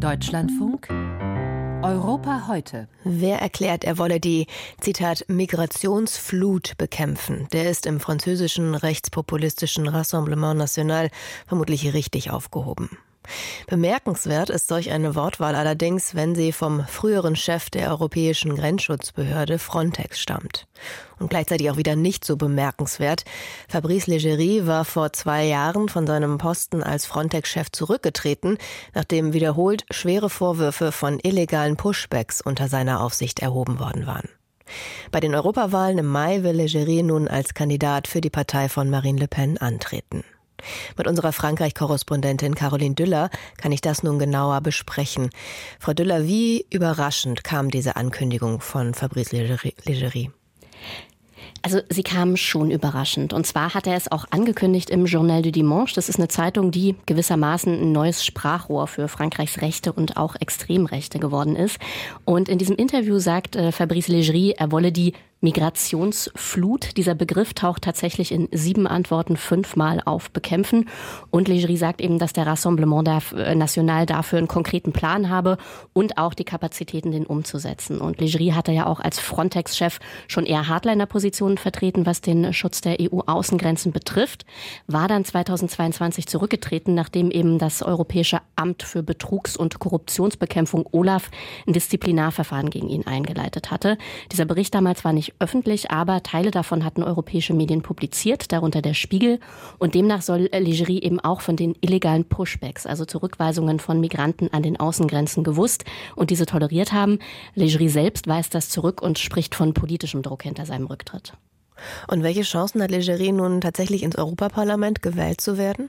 Deutschlandfunk Europa heute. Wer erklärt, er wolle die, Zitat, Migrationsflut bekämpfen? Der ist im französischen rechtspopulistischen Rassemblement National vermutlich richtig aufgehoben. Bemerkenswert ist solch eine Wortwahl allerdings, wenn sie vom früheren Chef der Europäischen Grenzschutzbehörde Frontex stammt. Und gleichzeitig auch wieder nicht so bemerkenswert. Fabrice Leggeri war vor zwei Jahren von seinem Posten als Frontex-Chef zurückgetreten, nachdem wiederholt schwere Vorwürfe von illegalen Pushbacks unter seiner Aufsicht erhoben worden waren. Bei den Europawahlen im Mai will Leggeri nun als Kandidat für die Partei von Marine Le Pen antreten. Mit unserer Frankreich-Korrespondentin Caroline Düller kann ich das nun genauer besprechen. Frau Düller, wie überraschend kam diese Ankündigung von Fabrice Leggeri? Also sie kam schon überraschend. Und zwar hat er es auch angekündigt im Journal du Dimanche. Das ist eine Zeitung, die gewissermaßen ein neues Sprachrohr für Frankreichs Rechte und auch Extremrechte geworden ist. Und in diesem Interview sagt äh, Fabrice Legerie, er wolle die Migrationsflut. Dieser Begriff taucht tatsächlich in sieben Antworten fünfmal auf Bekämpfen. Und Legerie sagt eben, dass der Rassemblement äh, National dafür einen konkreten Plan habe und auch die Kapazitäten, den umzusetzen. Und Legerie hatte ja auch als Frontex-Chef schon eher Hardliner-Positionen vertreten, was den Schutz der EU-Außengrenzen betrifft, war dann 2022 zurückgetreten, nachdem eben das Europäische Amt für Betrugs- und Korruptionsbekämpfung OLAF ein Disziplinarverfahren gegen ihn eingeleitet hatte. Dieser Bericht damals war nicht öffentlich, aber Teile davon hatten europäische Medien publiziert, darunter der Spiegel. Und demnach soll Legerie eben auch von den illegalen Pushbacks, also Zurückweisungen von Migranten an den Außengrenzen gewusst und diese toleriert haben. Legerie selbst weist das zurück und spricht von politischem Druck hinter seinem Rücktritt. Und welche Chancen hat Legerie nun tatsächlich ins Europaparlament gewählt zu werden?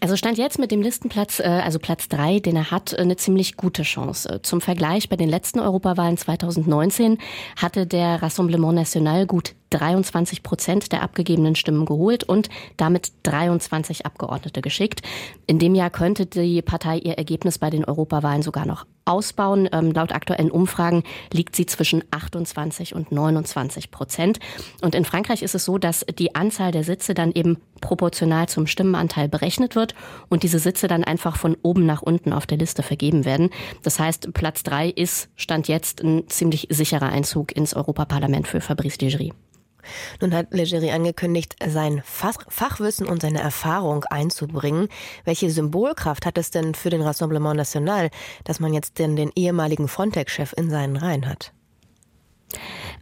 Also stand jetzt mit dem Listenplatz, äh, also Platz drei, den er hat, eine ziemlich gute Chance. Zum Vergleich bei den letzten Europawahlen 2019 hatte der Rassemblement National gut 23 Prozent der abgegebenen Stimmen geholt und damit 23 Abgeordnete geschickt. In dem Jahr könnte die Partei ihr Ergebnis bei den Europawahlen sogar noch ausbauen. Ähm, laut aktuellen Umfragen liegt sie zwischen 28 und 29 Prozent. Und in Frankreich ist es so, dass die Anzahl der Sitze dann eben proportional zum Stimmenanteil berechnet wird und diese Sitze dann einfach von oben nach unten auf der Liste vergeben werden. Das heißt, Platz drei ist, stand jetzt, ein ziemlich sicherer Einzug ins Europaparlament für Fabrice Legerie. Nun hat Leggeri angekündigt, sein Fachwissen und seine Erfahrung einzubringen. Welche Symbolkraft hat es denn für den Rassemblement National, dass man jetzt denn den ehemaligen Frontex-Chef in seinen Reihen hat?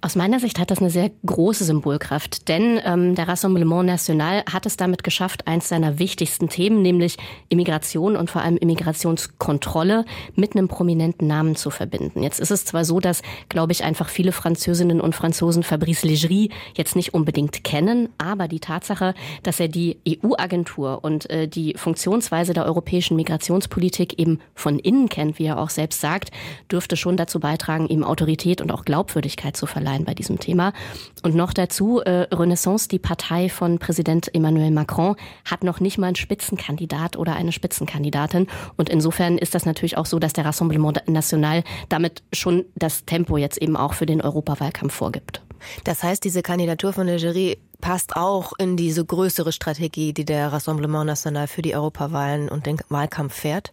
Aus meiner Sicht hat das eine sehr große Symbolkraft, denn ähm, der Rassemblement National hat es damit geschafft, eins seiner wichtigsten Themen, nämlich Immigration und vor allem Immigrationskontrolle, mit einem prominenten Namen zu verbinden. Jetzt ist es zwar so, dass, glaube ich, einfach viele Französinnen und Franzosen Fabrice Legerie jetzt nicht unbedingt kennen, aber die Tatsache, dass er die EU-Agentur und äh, die Funktionsweise der europäischen Migrationspolitik eben von innen kennt, wie er auch selbst sagt, dürfte schon dazu beitragen, ihm Autorität und auch Glaubwürdigkeit zu verleihen verleihen bei diesem Thema. Und noch dazu, äh, Renaissance, die Partei von Präsident Emmanuel Macron, hat noch nicht mal einen Spitzenkandidat oder eine Spitzenkandidatin. Und insofern ist das natürlich auch so, dass der Rassemblement National damit schon das Tempo jetzt eben auch für den Europawahlkampf vorgibt. Das heißt, diese Kandidatur von Legerie passt auch in diese größere Strategie, die der Rassemblement National für die Europawahlen und den Wahlkampf fährt?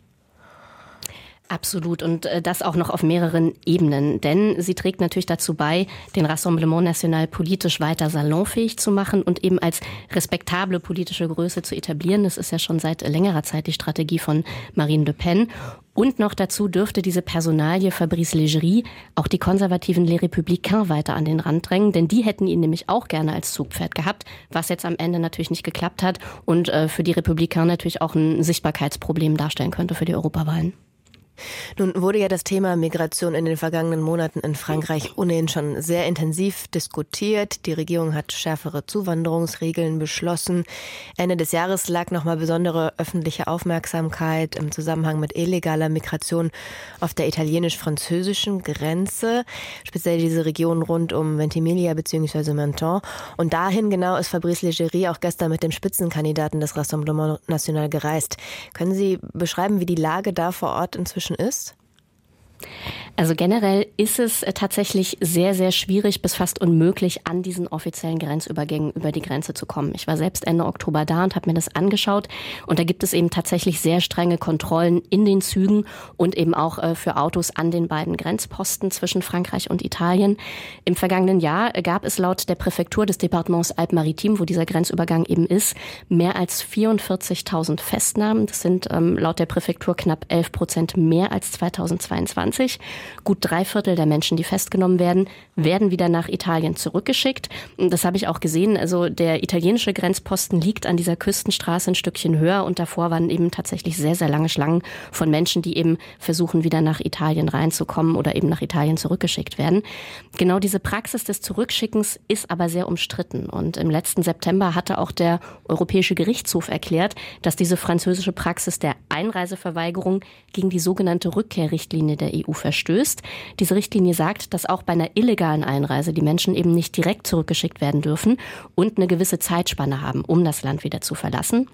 Absolut und äh, das auch noch auf mehreren Ebenen, denn sie trägt natürlich dazu bei, den Rassemblement National politisch weiter salonfähig zu machen und eben als respektable politische Größe zu etablieren. Das ist ja schon seit längerer Zeit die Strategie von Marine Le Pen. Und noch dazu dürfte diese Personalie Fabrice Legerie auch die konservativen Les Républicains weiter an den Rand drängen, denn die hätten ihn nämlich auch gerne als Zugpferd gehabt, was jetzt am Ende natürlich nicht geklappt hat und äh, für die Republikaner natürlich auch ein Sichtbarkeitsproblem darstellen könnte für die Europawahlen. Nun wurde ja das Thema Migration in den vergangenen Monaten in Frankreich ohnehin schon sehr intensiv diskutiert. Die Regierung hat schärfere Zuwanderungsregeln beschlossen. Ende des Jahres lag nochmal besondere öffentliche Aufmerksamkeit im Zusammenhang mit illegaler Migration auf der italienisch-französischen Grenze, speziell diese Region rund um Ventimiglia bzw. Menton. Und dahin genau ist Fabrice Leggeri auch gestern mit dem Spitzenkandidaten des Rassemblement National gereist. Können Sie beschreiben, wie die Lage da vor Ort inzwischen ist? Also generell ist es äh, tatsächlich sehr, sehr schwierig bis fast unmöglich, an diesen offiziellen Grenzübergängen über die Grenze zu kommen. Ich war selbst Ende Oktober da und habe mir das angeschaut. Und da gibt es eben tatsächlich sehr strenge Kontrollen in den Zügen und eben auch äh, für Autos an den beiden Grenzposten zwischen Frankreich und Italien. Im vergangenen Jahr gab es laut der Präfektur des Departements Alpes-Maritime, wo dieser Grenzübergang eben ist, mehr als 44.000 Festnahmen. Das sind ähm, laut der Präfektur knapp 11 Prozent mehr als 2022. Gut drei Viertel der Menschen, die festgenommen werden, werden wieder nach Italien zurückgeschickt. Das habe ich auch gesehen. Also der italienische Grenzposten liegt an dieser Küstenstraße ein Stückchen höher und davor waren eben tatsächlich sehr, sehr lange Schlangen von Menschen, die eben versuchen, wieder nach Italien reinzukommen oder eben nach Italien zurückgeschickt werden. Genau diese Praxis des Zurückschickens ist aber sehr umstritten. Und im letzten September hatte auch der Europäische Gerichtshof erklärt, dass diese französische Praxis der Einreiseverweigerung gegen die sogenannte Rückkehrrichtlinie der EU verstößt. Diese Richtlinie sagt, dass auch bei einer illegalen Einreise die Menschen eben nicht direkt zurückgeschickt werden dürfen und eine gewisse Zeitspanne haben, um das Land wieder zu verlassen.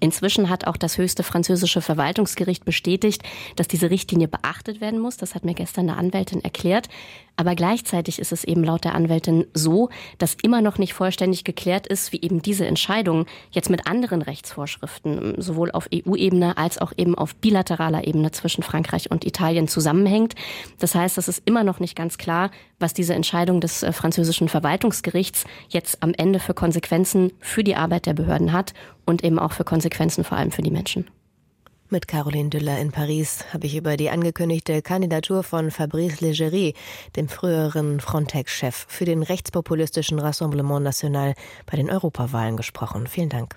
Inzwischen hat auch das höchste französische Verwaltungsgericht bestätigt, dass diese Richtlinie beachtet werden muss. Das hat mir gestern eine Anwältin erklärt. Aber gleichzeitig ist es eben laut der Anwältin so, dass immer noch nicht vollständig geklärt ist, wie eben diese Entscheidung jetzt mit anderen Rechtsvorschriften sowohl auf EU-Ebene als auch eben auf bilateraler Ebene zwischen Frankreich und Italien zusammenhängt. Das heißt, es ist immer noch nicht ganz klar, was diese Entscheidung des äh, französischen Verwaltungsgerichts jetzt am Ende für Konsequenzen für die Arbeit der Behörden hat und eben auch für Konsequenzen vor allem für die Menschen. Mit Caroline Düller in Paris habe ich über die angekündigte Kandidatur von Fabrice Leggeri, dem früheren Frontex-Chef, für den rechtspopulistischen Rassemblement National bei den Europawahlen gesprochen. Vielen Dank.